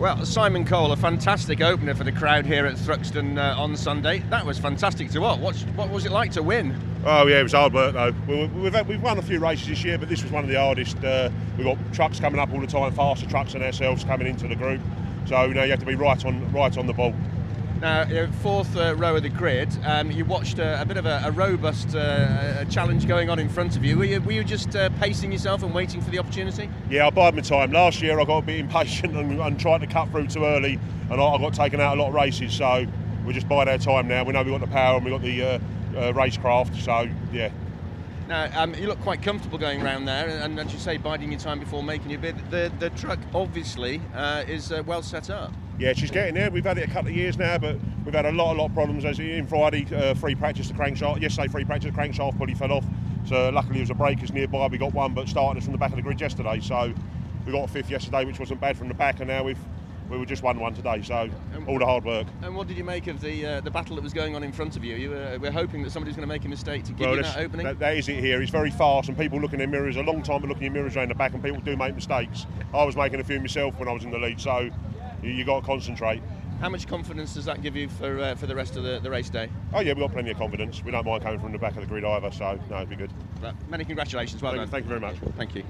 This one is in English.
Well, Simon Cole, a fantastic opener for the crowd here at Thruxton uh, on Sunday. That was fantastic to watch. What, what was it like to win? Oh yeah, it was hard work though. We, we've, had- we've won a few races this year, but this was one of the hardest. Uh, we've got trucks coming up all the time, faster trucks than ourselves coming into the group. So you know you have to be right on right on the ball. Now, uh, fourth uh, row of the grid, um, you watched a, a bit of a, a robust uh, challenge going on in front of you. Were you, were you just uh, pacing yourself and waiting for the opportunity? Yeah, I bide my time. Last year I got a bit impatient and, and tried to cut through too early, and I, I got taken out a lot of races. So we're just bide our time now. We know we've got the power and we've got the uh, uh, racecraft. So yeah, Now, um, you look quite comfortable going around there, and, and as you say, biding your time before making your bid. The, the truck obviously uh, is uh, well set up. Yeah, she's getting there. We've had it a couple of years now, but we've had a lot, a lot of problems. As in Friday, uh, free practice the crankshaft. Yesterday, free practice the crankshaft pulley fell off. So luckily, there was a breakers nearby. We got one, but started us from the back of the grid yesterday. So we got a fifth yesterday, which wasn't bad from the back, and now we've we were just one one today. So all the hard work. And what did you make of the uh, the battle that was going on in front of you? You were, we were hoping that somebody's going to make a mistake to give you that opening. that- that is it here. It's very fast, and people look in their mirrors. A long time to look in your mirrors around the back, and people do make mistakes. I was making a few myself when I was in the lead, so you, you got to concentrate. How much confidence does that give you for uh, for the rest of the, the race day? Oh yeah, we've got plenty of confidence. We don't mind coming from the back of the grid either, so no, it'd be good. Well, many congratulations. Well Thank- done. thank you very much. Thank you.